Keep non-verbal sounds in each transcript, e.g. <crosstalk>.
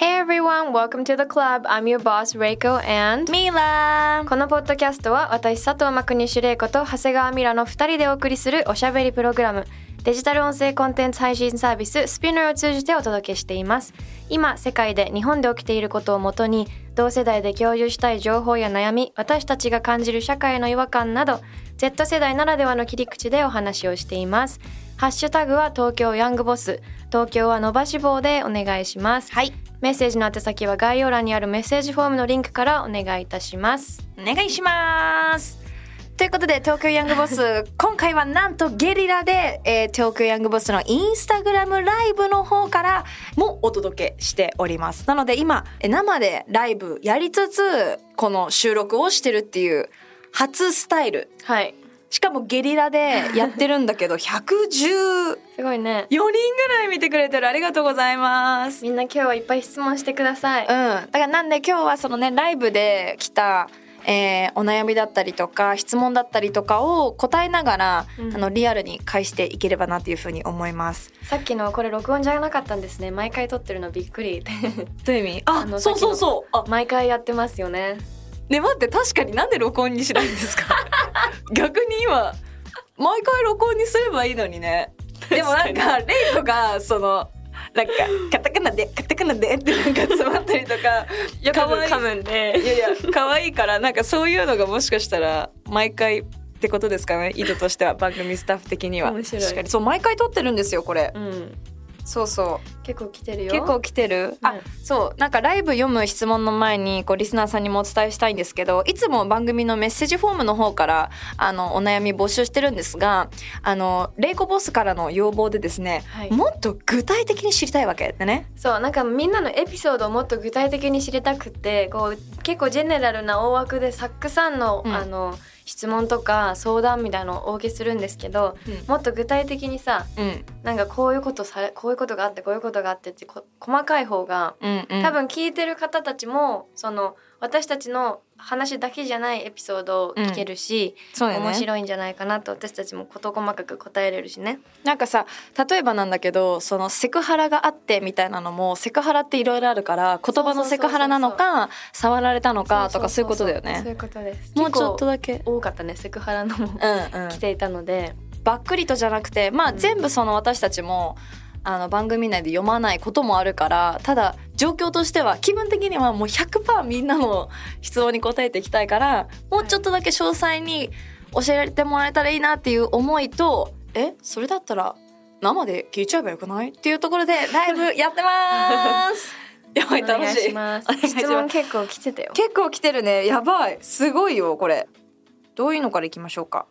Hey everyone, welcome to the club. I'm your boss, Reiko and ミラこのポッドキャストは私佐藤真国主玲子と長谷川ミラの2人でお送りするおしゃべりプログラムデジタル音声コンテンツ配信サービススピナーを通じてお届けしています。今世界で日本で起きていることをもとに同世代で共有したい情報や悩み私たちが感じる社会の違和感など Z 世代ならではの切り口でお話をしています。ハッシュタグは東京ヤングボス東京は伸ばし棒でお願いします。はいメッセージの宛先は概要欄にあるメッセージフォームのリンクからお願いいたします。お願いします。ということで東京ヤングボス <laughs> 今回はなんとゲリラで、えー東京ヤングボスのインスタグラムライブの方からもお届けしております。なので今え生でライブやりつつこの収録をしてるっていう初スタイル。はいしかもゲリラでやってるんだけど114すごいね人ぐらい見てくれてる。ありがとうございます。みんな今日はいっぱい質問してください、うん、だからなんで今日はそのねライブで来た、えーお悩みだったりとか質問だったりとかを答えながら、うん。あのリアルに返していければなっていうふうに思います。さっきのこれ録音じゃなかったんですね。毎回撮ってるのびっくり。どういう意味？あそうそうそう。あ。毎回やってますよねね待って確かになんで録音にしないんですか？<laughs> 逆に今毎回録音にすればいいのにね。でもなんかレイコがそのなんかカタカナでカタカナでってなんか詰まったりとかよく噛むんで。いやいや可愛いからなんかそういうのがもしかしたら毎回ってことですかね？意図としては番組スタッフ的には。確かに。そう毎回撮ってるんですよこれ、うんそうそう。結構来てるよ。結構来てる。あうんそう。なんかライブ読む質問の前にこうリスナーさんにもお伝えしたいんですけどいつも番組のメッセージフォームの方からあのお悩み募集してるんですがあのレイコボスからの要望でですね、はい。もっと具体的に知りたいわけでね。そうなんかみんなのエピソードをもっと具体的に知りたくってこう結構ジェネラルな大枠でたくさんの,、うん。あの質問とか相談みたいなのをお受けするんですけど、うん。もっと具体的にさうん。なんかこういうことされこういうことがあってこういうことがあってってこ細かい方がうんうん。多分聞いてる方たちもその私たちの話だけじゃないエピソードを聞けるし、そうだよね面白いんじゃないかなと私たちも事細かく答えれるしね。なんかさ例えばなんだけどそのセクハラがあってみたいなのもセクハラっていろいろあるから言葉のセクハラなのか触られたのかとかそういうことだよそういね。うことです。もうちょっとだだけ。多かったねセクハラのもうんうん来ていたので、ばっくりとじゃなくてまあうん全部その私たちもあの番組内で読まないこともあるからただ状況としては気分的にはもう100%みんなの質問に答えていきたいからもうちょっとだけ詳細に教えてもらえたらいいなっていう思いとえそれだったら生で聞いちゃえばよくない？っていうところでライブやってます。<laughs> やばいお楽しい質問結構来てたよ。結構来てるね。やばい。すごいよこれ。どういうのからいきましょうか？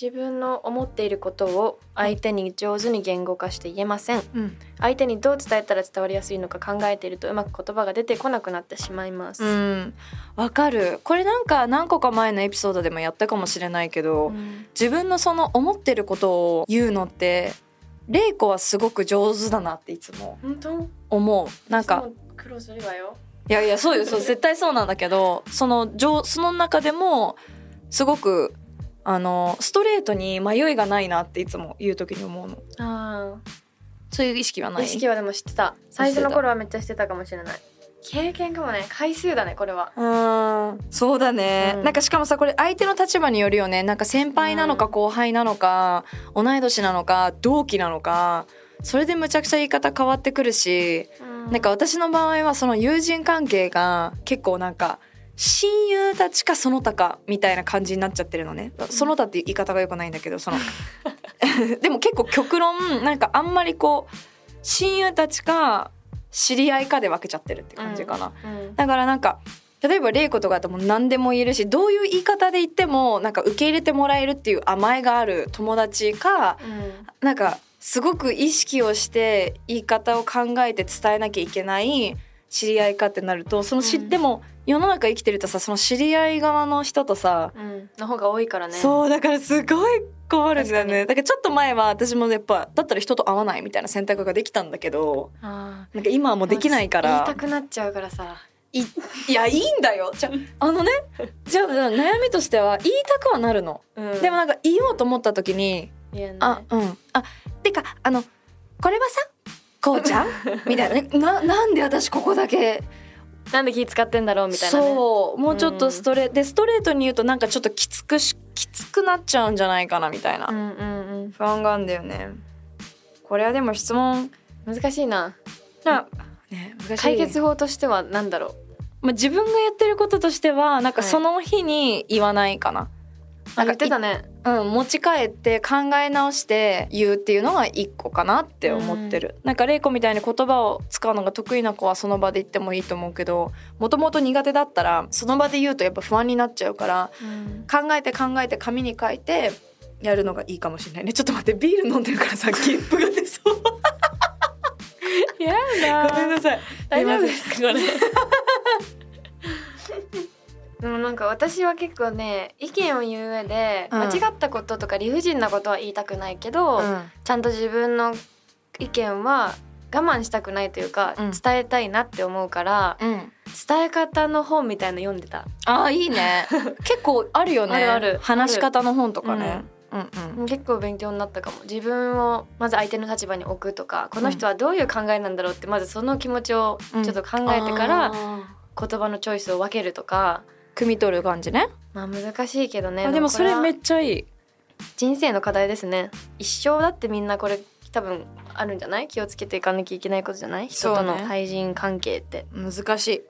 自分の思っていることを相手に上手に言語化して言えません。うん。相手にどう伝えたら伝わりやすいのか考えているとうまく言葉が出てこなくなってしまいます。うん。わかる。これなんか何個か前のエピソードでもやったかもしれないけど、うん。自分のその思ってることを言うのってレイコはすごく上手だなっていつも本当？思う。なんか苦労するわよ。いやいやそうよ。そう絶対そうなんだけどその上その中でもすごくあのストレートに迷いがないなっていつも言う時に思うの。あそういう意識はない？あ意識はでも知ってた。最初の頃はめっちゃしてたかもしれない。経験かもね。回数だねこれは。うん。そうだね、うん。なんかしかもさこれ相手の立場によるよね。なんか先輩なのかうん。後輩なのか、同い年なのか同期なのかそれでむちゃくちゃ言い方変わってくるし、なんか私の場合はその友人関係が結構なんか親友たちかその他かみたいな感じになっちゃってるのね、その他っていう言い方がよくないんだけどその <laughs> でも結構極論なんかあんまりこう親友たちか知り合いかで分けちゃってるって感じかな、うん。だからなんか例えば玲子とかだともう何でも言えるしどういう言い方で言ってもなんか受け入れてもらえるっていう甘えがある友達かうん。なんかすごく意識をして言い方を考えて伝えなきゃいけない知り合いかってなるとそのし、うん。でも世の中生きてるとさその知り合い側の人とさ、うん。の方が多いからね。そうだからすごい困るんだよね。確だからちょっと前は私もやっぱだったら人と会わないみたいな選択ができたんだけどあなんか今はもうできないから。言いたくなっちゃうからさ。いいやいいんだよ。じゃああのねじゃあ悩みとしては言いたくはなるの、うん。でもなんか言おうと思った時に言えない。あうん。あてかあのこれはさこうちゃん？みたいな。<laughs> ねななんで私ここだけ？なんで気使ってんだろうみたいなね。そう。もうちょっとストレ、でストレートに言うとなんかちょっときつくしきつくなっちゃうんじゃないかなみたいな、うんうん不安があるんだよね。これはでも質問。うん難しいな。な、ね、難しい。解決法としては何だろまあ、自分がやってることとしてはなんかはい。その日に言わないかな、うあ言ってたねうん、持ち帰って考え直して言うっていうのが一個かなって思ってる、なんか玲子みたいに言葉を使うのが得意な子はその場で言ってもいいと思うけどもともと苦手だったらその場で言うとやっぱ不安になっちゃうからうん。考えて考えて紙に書いてやるのがいいかもしれないね。<laughs> ちょっと待ってビール飲んでるからさゲップが出そう。やごめんなさい。大丈夫ですかこれ？<laughs> でもなんか私は結構ね意見を言う上でうん。間違ったこととか理不尽なことは言いたくないけど、うん。ちゃんと自分の意見は我慢したくないというか、うん。伝えたいなって思うからうん。伝え方の本みたいの読んでた、あーいいね。<laughs> 結構あるよね。あるある。話し方の本とかね、うんうん結構勉強になったかも。自分をまず相手の立場に置くとかこの人はどういう考えなんだろうってまずその気持ちをちょっと考えてから言葉のチョイスを分けるとか汲み取る感じね。まあ難しいけどね。あでもそれめっっちゃいい。人生の課題ですね。一生だってみんなこれ多分あるんじゃない？気をつけていかなきゃいけないことじゃない？人との対人関係って、難しい。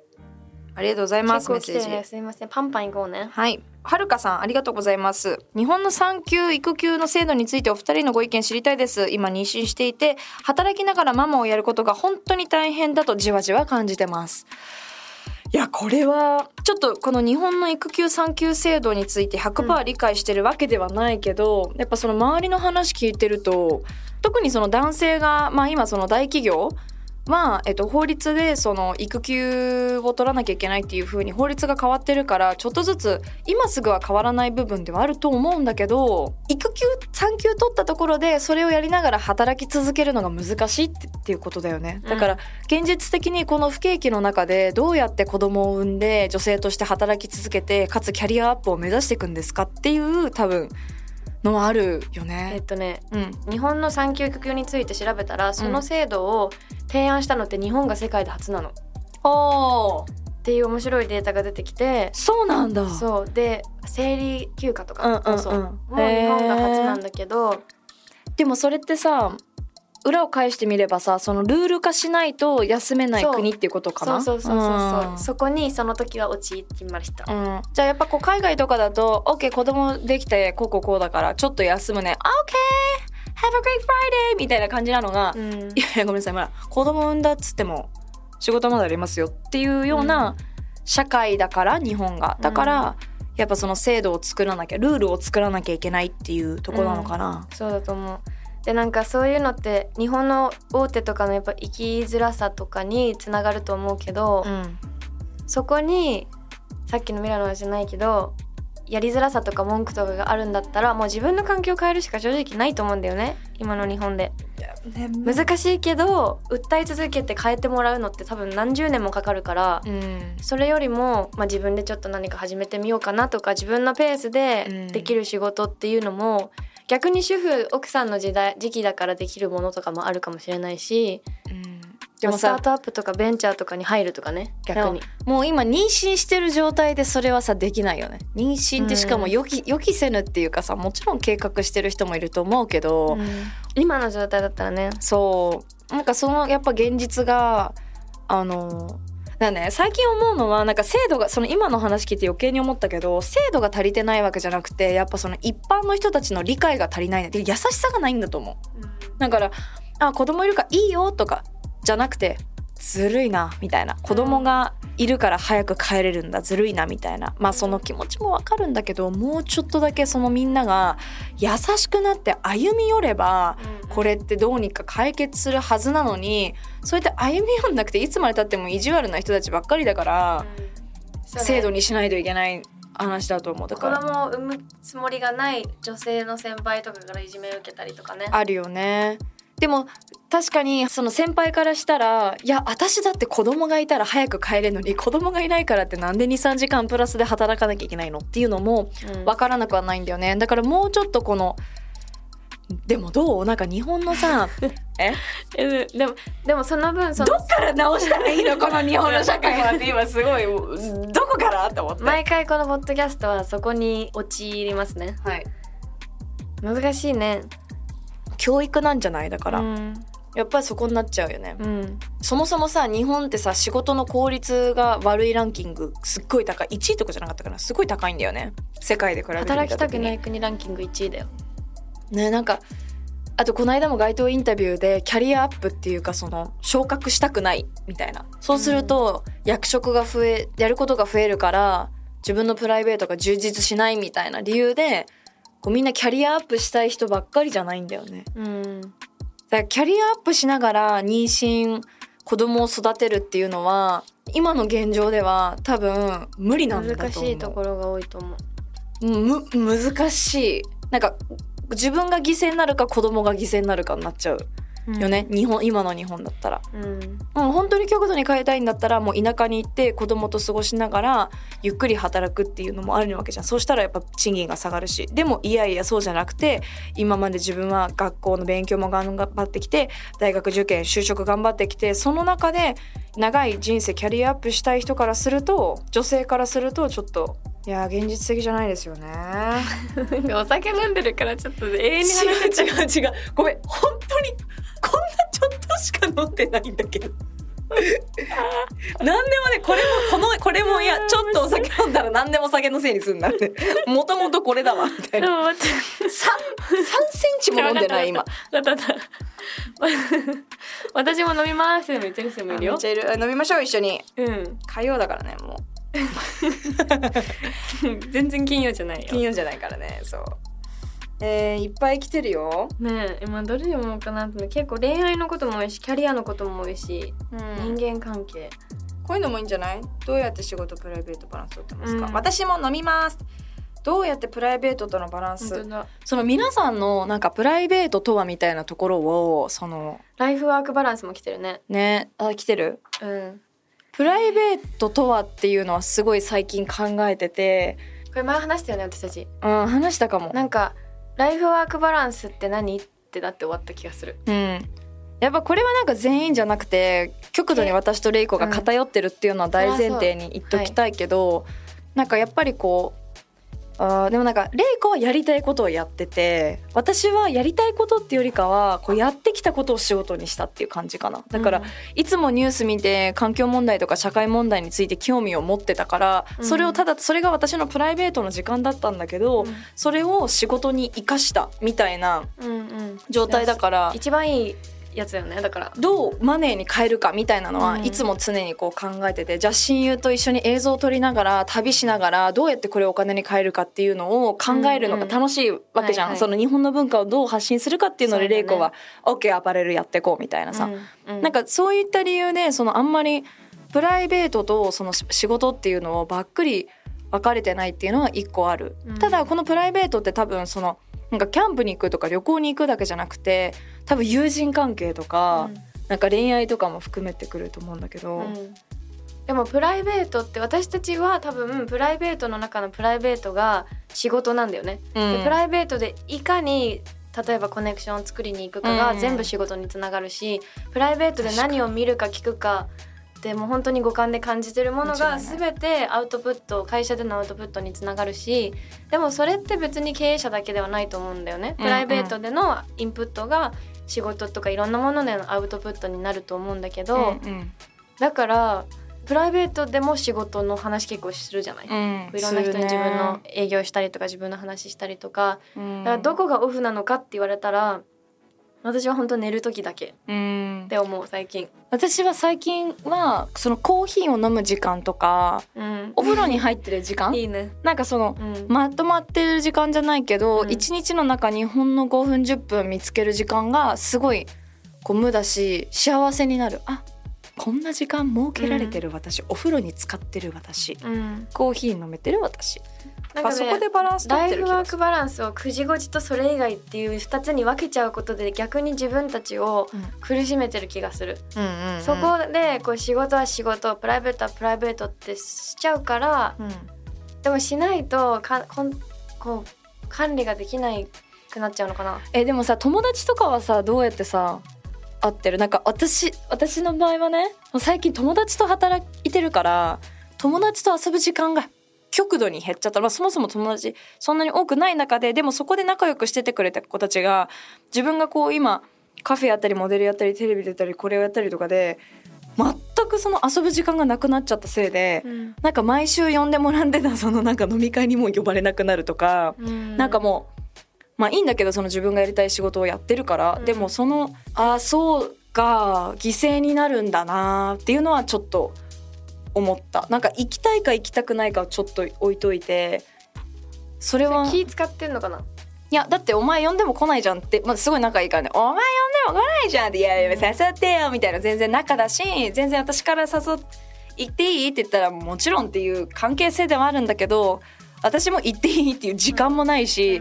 ありがとうございますね。すいません。パンパン行こうね。はい。はるかさんありがとうございます。日本の産休育休の制度についてお二人のご意見知りたいです。今妊娠していて働きながらママをやることが本当に大変だとじわじわ感じてますいやこれはちょっとこの日本の育休産休制度について100%理解してるわけではないけど、やっぱその周りの話聞いてると特にその男性がまあ今その大企業は、えっと、法律でその育休を取らなきゃいけないっていう風に法律が変わってるからちょっとずつ今すぐは変わらない部分ではあると思うんだけど育休産休取ったところでそれをやりながら働き続けるのが難しいってっていうことだよね。だから現実的にこの不景気の中でどうやって子供を産んで女性として働き続けてかつキャリアアップを目指していくんですかっていう多分のはあるよえねっ。とねうん、日本の産休育休について調べたらその制度を提案したのって日本が世界で初なの。っおていう面白いデータが出てきてそうなんだ。そう。で生理休暇とか、うんうんうん。そうもう日本が初なんだけどでもそれってさ裏を返してみればさそのルール化しないと休めない国っていうことかそうなそうそうそうそう。うん。そこにその時は陥ってました、うん、じゃあやっぱこう海外とかだと OK 子供できてこうこうこうだからちょっと休むね。OK Have a great Friday! みたいな感じなのが、うん。いやいやごめんなさいまだ子供産んだっつっても仕事まだありますよ。っていうような社会だから日本が。だから、やっぱその制度を作らなきゃルールを作らなきゃいけないっていうところなのかな、そうだと思うでなんかそういうのって日本の大手とかのやっぱ生きづらさとかにつながると思うけど、うんそこにさっきのミラの話じゃないけどやりづらさとか文句とかがあるんだったらもう自分の環境を変えるしか正直ないと思うんだよね。今の日本で。難しいけど訴え続けて変えてもらうのって多分何十年もかかるから、うん。それよりも、まあ、自分でちょっと何か始めてみようかなとか自分のペースでできる仕事っていうのも、逆に主婦奥さんの時代時期だからできるものとかもあるかもしれないしうん。でもスタートアップとかベンチャーとかに入るとかね。逆に。もう今妊娠してる状態でそれはさできないよね。妊娠ってしかも予期,、予期せぬっていうかさもちろん計画してる人もいると思うけど、うん。今の状態だったらね。そう。なんかそのやっぱ現実があのだね最近思うのはなんか制度がその今の話聞いて余計に思ったけど制度が足りてないわけじゃなくてやっぱその一般の人たちの理解が足りない。で優しさがないんだと思う。だから「あ子供いるからいいよ」とかじゃなくて「ずるいなみたいな。子供がいるから早く帰れるんだずるいなみたいな。まあその気持ちもわかるんだけどもうちょっとだけそのみんなが優しくなって歩み寄ればこれってどうにか解決するはずなのにそうやって歩み寄んなくていつまでたっても意地悪な人たちばっかりだから制度にしないといけない話だと思う。だ子から供を産むつもりがない女性の先輩とかからいじめを受けたりとかね。あるよね。でも確かにその先輩からしたらいや私だって子供がいたら早く帰れるのに子供がいないからってなんで23時間プラスで働かなきゃいけないの？っていうのもうん。分からなくはないんだよね。だからもうちょっとこのでもどう？なんか日本のさ <laughs> え？えでもでもその分そのどっから直したらいいの？この日本の社会。はって今すごいどこからって思って毎回このポッドキャストはそこに陥りますね。はい。難しいね。教育なんじゃない？だから、うん。やっぱりそこになっちゃうよね、うん。そもそもさ日本ってさ仕事の効率が悪いランキングすっごい高い。1位とかじゃなかったかな？すごい高いんだよね。世界で比べて働きたくない国ランキング1位だよねなんかあとこの間も街頭インタビューでキャリアアップっていうかその昇格したくないみたいな。そうすると役職が増えやることが増えるから自分のプライベートが充実しないみたいな理由でこうみんなキャリアアップしたい人ばっかりじゃないんだよね。うん。だからキャリアアップしながら妊娠子供を育てるっていうのは今の現状では多分無理なんだと思う。難しいところが多いと思う。む難しい。なんか自分が犠牲になるか子供が犠牲になるかになっちゃう。よね、日本今の日本だったら、うん。うん、本当に極度に変えたいんだったらもう田舎に行って子供と過ごしながらゆっくり働くっていうのもあるわけじゃん。そうしたらやっぱ賃金が下がるし。でもいやいやそうじゃなくて今まで自分は学校の勉強も頑張ってきて大学受験就職頑張ってきてその中で長い人生キャリアアップしたい人からすると女性からするとちょっといや現実的じゃないですよね。<laughs> お酒飲んでるからちょっと永遠に違話う。違う違う。ごめん本当にこんなちょっとしか飲んでないんだけど。何でもねこれもこのこれもいやちょっとお酒飲んだら何でも酒のせいにすんだって。もともとこれだわみたいな。でも待って。3センチも飲んでない今。私も飲みます。って言ってる人もいるよ。めっちゃいる。飲みましょう一緒に。うん。火曜だからねもう <laughs> 全然金曜じゃないよ。金曜じゃないからねそう。えー、いっぱい来てるよ、ねえ今どれ読もうかなって結構恋愛のことも多いしキャリアのことも多いし、人間関係。こういうのもいいんじゃない？どうやって仕事プライベートバランス取ってますか、うん。私も飲みます。どうやってプライベートとのバランス？その皆さんのなんかプライベートとはみたいなところをそのライフワークバランスも来てるね。ね。あ来てる？うんプライベートとはっていうのはすごい最近考えてて。これ前話したよね私たち。うん話したかも。なんかライフワークバランスって何ってなって終わった気がする。うん。やっぱこれはなんか全員じゃなくて極度に私とレイコが偏ってるっていうのは大前提に言っときたいけど、なんかやっぱりこうあーでもなんかレイコはやりたいことをやってて私はやりたいことっていうよりかはこうやってきたことを仕事にしたっていう感じかな。だから、うん。いつもニュース見て環境問題とか社会問題について興味を持ってたから、うん。それをただそれが私のプライベートの時間だったんだけど、それを仕事に生かしたみたいなうんうん。状態だから一番いいやつだよね。だから。どうマネーに変えるかみたいなのはうん。いつも常にこう考えてて、じゃあ親友と一緒に映像を撮りながら旅しながらどうやってこれをお金に変えるかっていうのを考えるのが楽しいわけじゃん、その日本の文化をどう発信するかっていうのでそうだね。レイコは OK アパレルやってこうみたいなさ、うんうん。なんかそういった理由でそのあんまりプライベートとそのし仕事っていうのをばっくり分かれてないっていうのは一個ある、うんただこのプライベートって多分そのなんかキャンプに行くとか旅行に行くだけじゃなくて多分友人関係とか、なんか恋愛とかも含めてくると思うんだけど、うん。でもプライベートって私たちは多分プライベートの中のプライベートが仕事なんだよね。うん。でプライベートでいかに例えばコネクションを作りに行くかうんが全部仕事につながるし、プライベートで何を見るか聞くかでもう本当に五感で感じてるものが全てアウトプット会社でのアウトプットにつながるしでもそれって別に経営者だけではないと思うんだよね。うんプライベートでのインプットが仕事とかいろんなものでのアウトプットになると思うんだけど、うんうん。だからプライベートでも仕事の話結構するじゃない、うんいろんな人に自分のす営業したりとか自分の話したりとか。だからどこがオフなのかって言われたら私は本当寝る時だけうん。って思う最近。私は最近はそのコーヒーを飲む時間とかうん。お風呂に入ってる時間？いいね。なんかそのうん。まとまってる時間じゃないけど、うん。一日の中にほんの5分10分見つける時間がすごいこう無だし幸せになる。あこんな時間設けられてる私、お風呂に使ってる私。うん。コーヒー飲めてる私なんかあそこねでバランス取ライフワークバランスを9時5時とそれ以外っていう2つに分けちゃうことで逆に自分たちを苦しめてる気がする、うんうんうん。そこでこう仕事は仕事プライベートはプライベートってしちゃうからうん。でもしないとかこんこう管理ができないくなっちゃうのかな。えでもさ友達とかはさどうやってさ会ってる？なんか私私の場合はね最近友達と働いてるから友達と遊ぶ時間が極度に減っちゃった、まあ、そもそも友達そんなに多くない中ででもそこで仲良くしててくれた子たちが自分がこう今カフェやったりモデルやったりテレビ出たりこれをやったりとかで全くその遊ぶ時間がなくなっちゃったせいでうん。なんか毎週呼んでもらってたそのなんか飲み会にもう呼ばれなくなるとか。なんかもうまあいいんだけどその自分がやりたい仕事をやってるから、うん。でもそのあそうか犠牲になるんだなっていうのはちょっと思った。なんか行きたいか行きたくないかはちょっと置いといてそれは気使ってんのかな？いやだってお前呼んでも来ないじゃんって、まあ、すごい仲いいからね「お前呼んでも来ないじゃん」って「いやいや誘ってよ」みたいな。全然仲だし全然私から誘っ行っていいって言ったらもちろんっていう関係性ではあるんだけど私も行っていいっていう時間もないし、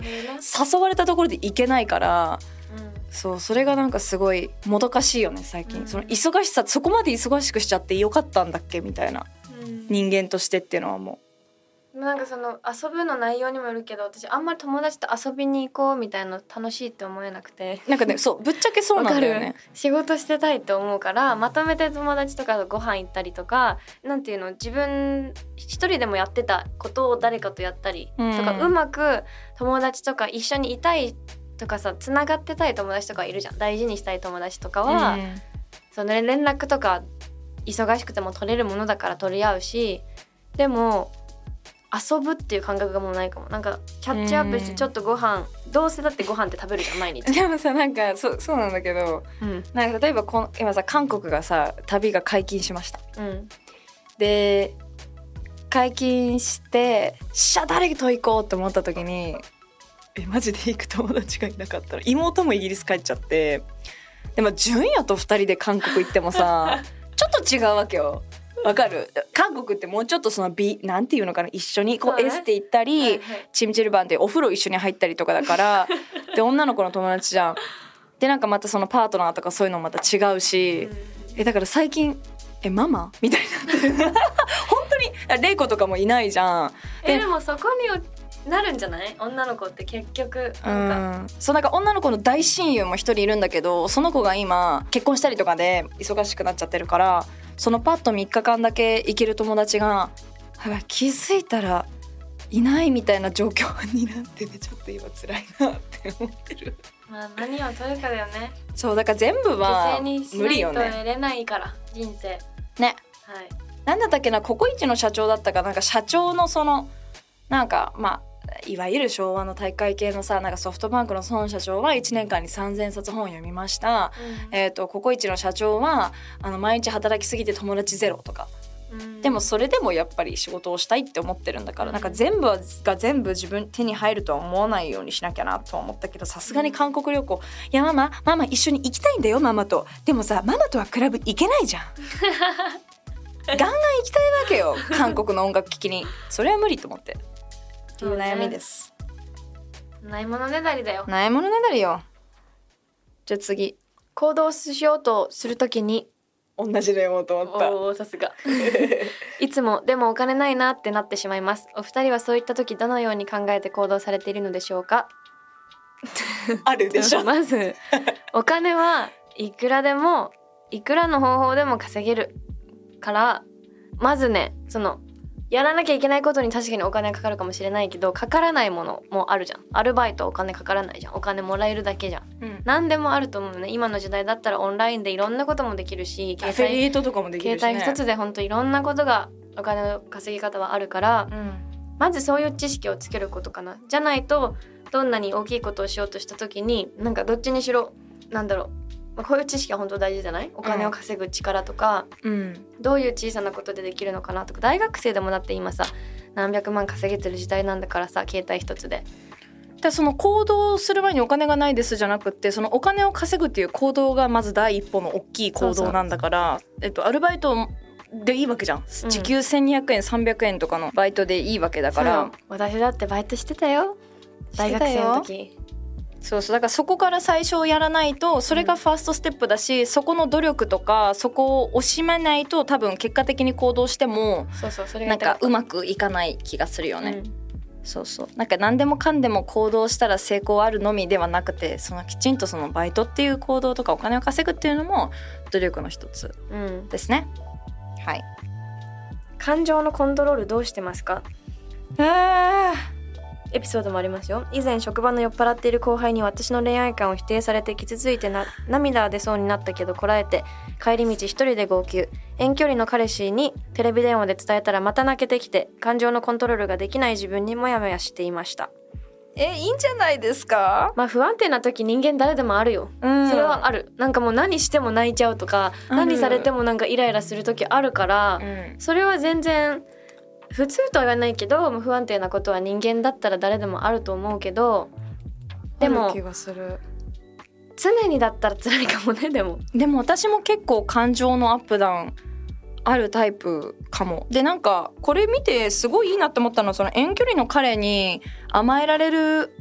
誘われたところで行けないからそうそれがなんかすごいもどかしいよね最近、うん。その忙しさそこまで忙しくしちゃってよかったんだっけみたいな。うん。人間としてっていうのはもなんかその遊ぶの内容にもよるけど私あんまり友達と遊びに行こうみたいなの楽しいって思えなくて。うなんかねそうぶっちゃけそうなんだよね。仕事してたいって思うからまとめて友達とかとご飯行ったりとかなんていうの自分一人でもやってたことを誰かとやったりとか、うん。うまく友達とか一緒にいたいとかさつながってたい友達とかいるじゃん。大事にしたい友達とかは、うん。その連絡とか忙しくても取れるものだから取り合うしでも遊ぶっていう感覚がもうないかも。なんかキャッチアップしてちょっとご飯どうせだってご飯って食べるじゃん毎日、<laughs> でもさなんかそうそうなんだけどうん。なんか例えばこの今さ韓国がさ旅が解禁しました。うん、で解禁して「しゃ誰と行こう!」って思った時にえマジで行く友達がいなかったら妹もイギリス帰っちゃって。でも純也と二人で韓国行ってもさ <laughs> ちょっと違うわけよ。わかる？韓国ってもうちょっとその美なんていうのかな？一緒にこそうエステ行ったり、はいはい。チムチルバンでお風呂一緒に入ったりとかだから <laughs> で女の子の友達じゃん。でなんかまたそのパートナーとかそういうのもまた違うし、えだから最近えママ？みたいにな <laughs> 本当にレイコとかもいないじゃん。えでもそこになるんじゃない？女の子って結局うなんか、ん、そうなんか女の子の大親友も一人いるんだけどその子が今結婚したりとかで忙しくなっちゃってるからそのパッと3日間だけ行ける友達が気づいたらいないみたいな状況になっててちょっと今辛いなって思ってる。まあ何を取るかだよね。そうだから全部犠は無理よね。得れないから人生。ね。はい。なんだったっけなココイチの社長だったかなんか社長のそのなんかまあいわゆる昭和の大会系のさなんかソフトバンクの孫社長は1年間に3,000冊本を読みました、えー、とココイチの社長はあの毎日働きすぎて友達ゼロとか。うん。でもそれでもやっぱり仕事をしたいって思ってるんだから、うんなんか全部はが全部自分手に入るとは思わないようにしなきゃなとは思ったけどさすがに韓国旅行「いやママママ一緒に行きたいんだよママと」でもさママとはクラブ行けないじゃん。<laughs> ガンガン行きたいわけよ韓国の音楽聴きに。それは無理と思ってっていう悩みです、ないものねだりだよ。悩み物ねだりよじゃあ次。行動しようとするときに同じで読もうと思った。さすが。<laughs> いつもでもお金ないなってなってしまいます。お二人はそういった時どのように考えて行動されているのでしょうか？<laughs> あるでしょ。<laughs> まずお金はいくらでもいくらの方法でも稼げるからまずねそのやらなきゃいけないことに確かにお金かかるかもしれないけどかからないものもあるじゃん。アルバイトお金かからないじゃん。お金もらえるだけじゃん。うん。何でもあると思うね。今の時代だったらオンラインでいろんなこともできるしアフィリエイトとかもできるし、ね、携帯一つで本当いろんなことがお金の稼ぎ方はあるからうん。まずそういう知識をつけることかな。じゃないとどんなに大きいことをしようとした時になんかどっちにしろなんだろうまあこういう知識は本当大事じゃない？お金を稼ぐ力とか、うん。どういう小さなことでできるのかなとか。大学生でもだって今さ何百万稼げてる時代なんだからさ携帯一つで。でその行動する前にお金がないですじゃなくってそのお金を稼ぐっていう行動がまず第一歩の大きい行動なんだからえっと、アルバイトでいいわけじゃん。うん。時給1200円300円とかのバイトでいいわけだから。私だってバイトしてたよ。大学生の時そうそうだからそこから最初やらないとそれがファーストステップだし、そこの努力とかそこを惜しまないと多分結果的に行動してもそうそうそれがなんかうままくいかない気がするよね。そうそう。なんか何でもかんでも行動したら成功あるのみではなくてそのきちんとそのバイトっていう行動とかお金を稼ぐっていうのも努力の一つうん、うん、ですね。はい。感情のコントロールどうしてますか？あエピソードもありますよ。以前職場の酔っ払っている後輩に私の恋愛観を否定されて傷ついてな涙が出そうになったけどこらえて帰り道一人で号泣。遠距離の彼氏にテレビ電話で伝えたらまた泣けてきて感情のコントロールができない自分にモヤモヤしていました。えいいんじゃないですか、まあ不安定な時人間誰でもあるよ。うん。それはある。なんかもう何しても泣いちゃうとか何されてもなんかイライラする時あるからうん。それは全然普通とは言わないけどまあ不安定なことは人間だったら誰でもあると思うけどでもある気がする。常にだったら辛いかもねでも。でも私も結構感情のアップダウンあるタイプかも。でなんかこれ見てすごいいいなって思ったのはその遠距離の彼に甘えられる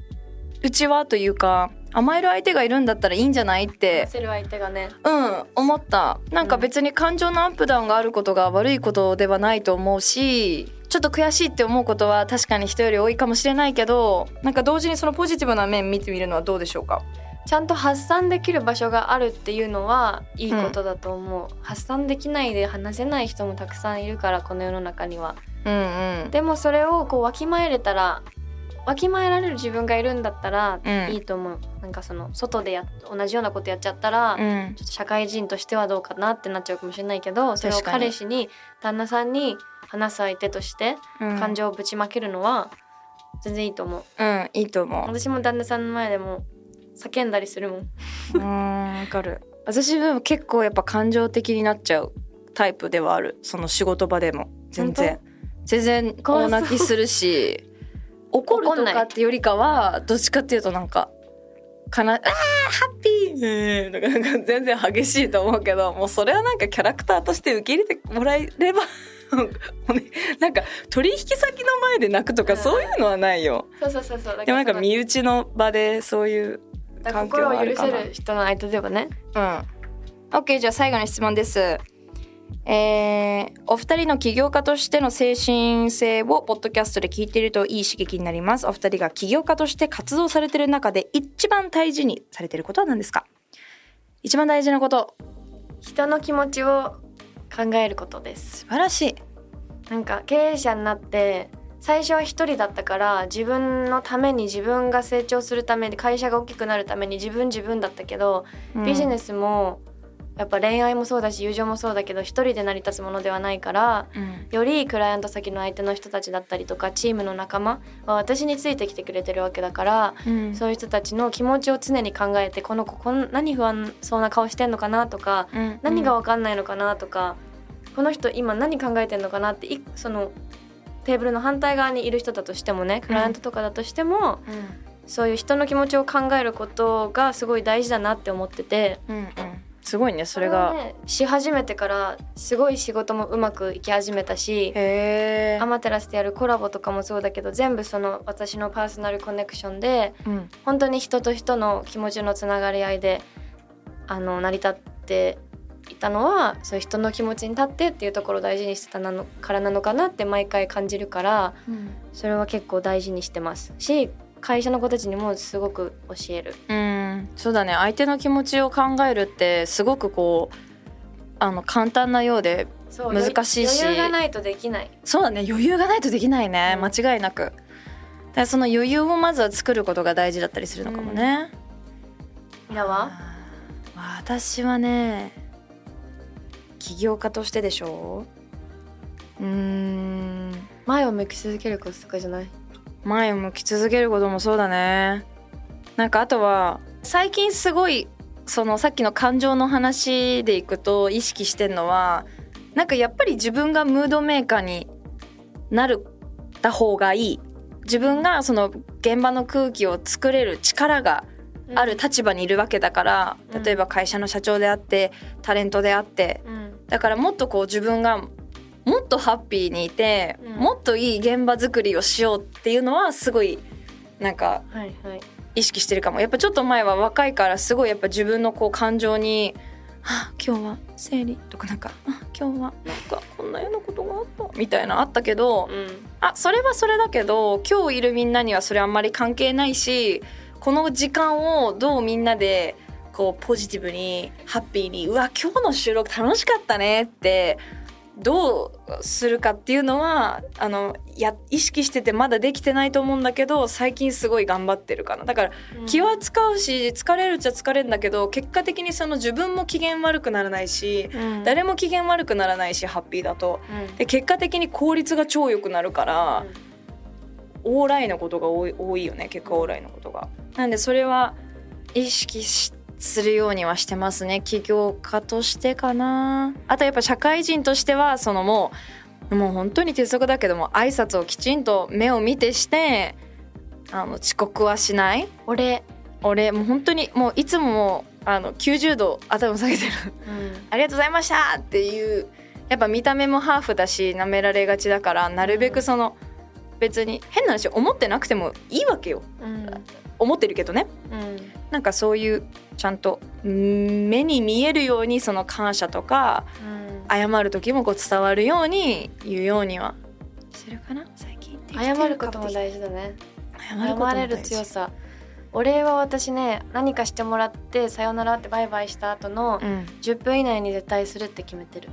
うちはというか甘える相手がいるんだったらいいんじゃないって焦る相手がね。うん思った。なんか別に感情のアップダウンがあることが悪いことではないと思うしちょっと悔しいって思うことは確かに人より多いかもしれないけどなんか同時にそのポジティブな面見てみるのはどうでしょうか？ちゃんと発散できる場所があるっていうのはいいことだと思う、発散できないで話せない人もたくさんいるからこの世の中には。うんうん。でもそれをこうわきまえれたらわきまえられる自分がいるんだったらうん。いいと思う、なんかその外でや同じようなことやっちゃったら、うん。ちょっと社会人としてはどうかなってなっちゃうかもしれないけどそれを彼氏に。旦那さんに話す相手としてうん。感情をぶちまけるのは全然いいと思う。うんいいと思う。私も旦那さんの前でも叫んだりするもん。うんわかる。私でも結構やっぱ感情的になっちゃうタイプではある。その仕事場でも。全然。全然大泣きするし怒るとかってよりかはどっちかっていうとなんかかなあーハッピー！なんか全然激しいと思うけどもうそれはなんかキャラクターとして受け入れてもらえれば <laughs> なんか取引先の前で泣くとかそういうのはないよそうそうそうそうだでもなんか身内の場でそういう環境心を許はあるかなせる人の相手ではねうん。OK じゃあ最後の質問です。えーお二人の起業家としての精神性をポッドキャストで聞いているといい刺激になります。お二人が起業家として活動されている中で一番大事にされていることは何ですか？一番大事なこと。人の気持ちを考えることです素晴らしい。なんか経営者になって最初は一人だったから自分のために自分が成長するために会社が大きくなるために自分自分だったけど、ビジネス。スもやっぱ恋愛もそうだし友情もそうだけど一人で成り立つものではないからうん。よりクライアント先の相手の人たちだったりとかチームの仲間は私についてきてくれてるわけだからうん。そういう人たちの気持ちを常に考えてこの子こん何不安そうな顔してんのかなとかうん。何が分かんないのかなとか、この人今何考えてんのかなっていそのテーブルの反対側にいる人だとしてもねクライアントとかだとしても、そういう人の気持ちを考えることがすごい大事だなって思っててうんうんすごいねそれはが。ねし始めてからすごい仕事もうまくいき始めたしア。マテラスでやるコラボとかもそうだけど全部その私のパーソナルコネクションでうん本当に人と人の気持ちのつながり合いであの成り立っていたのはそういう人の気持ちに立ってっていうところを大事にしてたなのからなのかなって毎回感じるからそれは結構大事にしてますし会社の子たちにもすごく教える。うん、そうだね。相手の気持ちを考えるってすごくこうあの簡単なようでそう難しいし。余裕がないとできない。そうだね。余裕がないとできないね、うん。間違いなく。だその余裕をまずは作ることが大事だったりするのかもね、みなは私はね起業家としてでしょう？ーん。前を向き続けることとかじゃない？前を向き続けることもそうだね。なんかあとは最近すごいそのさっきの感情の話でいくと意識してんのはなんかやっぱり自分がムードメーカーになるた方がいい。自分がその現場の空気を作れる力がある立場にいるわけだから、うん。例えば会社の社長であってタレントであって。うん。だからもっとこう自分がもっとハッピーにいて、うん。もっといい現場作りをしようっていうのはすごいなんか意識してるかも。やっぱちょっと前は若いからすごいやっぱ自分のこう感情に「あ今日は生理」とかなんか「あ今日はなんかこんなようなことがあった」みたいなあったけど、うん。あそれはそれだけど今日いるみんなにはそれあんまり関係ないしこの時間をどうみんなでこうポジティブにハッピーに「うわ今日の収録楽しかったね」ってどうするかっていうのはあのや意識しててまだできてないと思うんだけど最近すごい頑張ってるかな。だから気は使うし疲れるっちゃ疲れるんだけど結果的にその自分も機嫌悪くならないしうん。誰も機嫌悪くならないしハッピーだと。うん。で結果的に効率が超良くなるから、オーライのことが多い多いよね結果オーライのことが。なんでそれは意識しするようにはしてますね。起業家としてかな。あとやっぱ社会人としてはそのもうもう本当に鉄則だけども挨拶をきちんと目を見てしてあの遅刻はしない。俺。俺もう本当にもういつもあの90度頭下げてる。ありがとうございましたっていうやっぱ見た目もハーフだし舐められがちだからなるべくその別に変な話思ってなくてもいいわけよ。うん。思ってるけどね。うんなんかそういうちゃんとうん目に見えるようにその感謝とか謝る時もこう伝わるように言うようには。してるかな？最近。謝ることも大事だね。謝れる強さ。お礼は私ね何かしてもらってさよならってバイバイした後のうん。10分以内に絶対するって決めてる。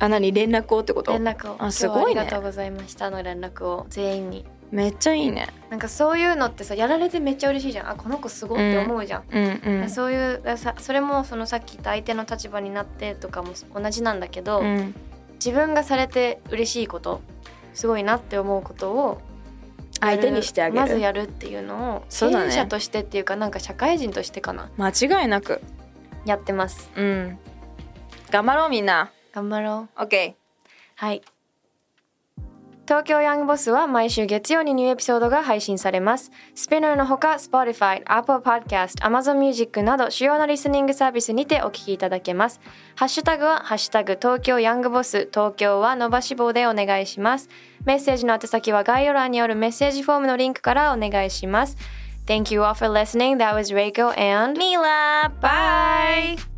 あ何？連絡をってこと？連絡を。あすごいね。今日はありがとうございましたの連絡を。全員にめっちゃいいね。なんかそういうのってさやられてめっちゃ嬉しいじゃん。あこの子すごいって思うじゃん、うんうんそういうさそれもそのさっき言った相手の立場になってとかも同じなんだけど、うん。自分がされて嬉しいことすごいなって思うことを相手にしてあげる。まずやるっていうのを経営者としてっていうかなんか社会人としてかな。間違いなく。やってます。うん。頑張ろうみんな。頑張ろう。OK はい東京ヤングボスは毎週月曜にニューエピソードが配信されます。スピナーのほか Spotify、Apple Podcast、Amazon Music など主要なリスニングサービスにてお聞きいただけます。ハッシュタグはハッシュタグ東京ヤングボス東京は伸ばし棒でお願いします。メッセージの宛先は概要欄にあるメッセージフォームのリンクからお願いします。Thank you all for listening. That was Reiko and Mila. Bye!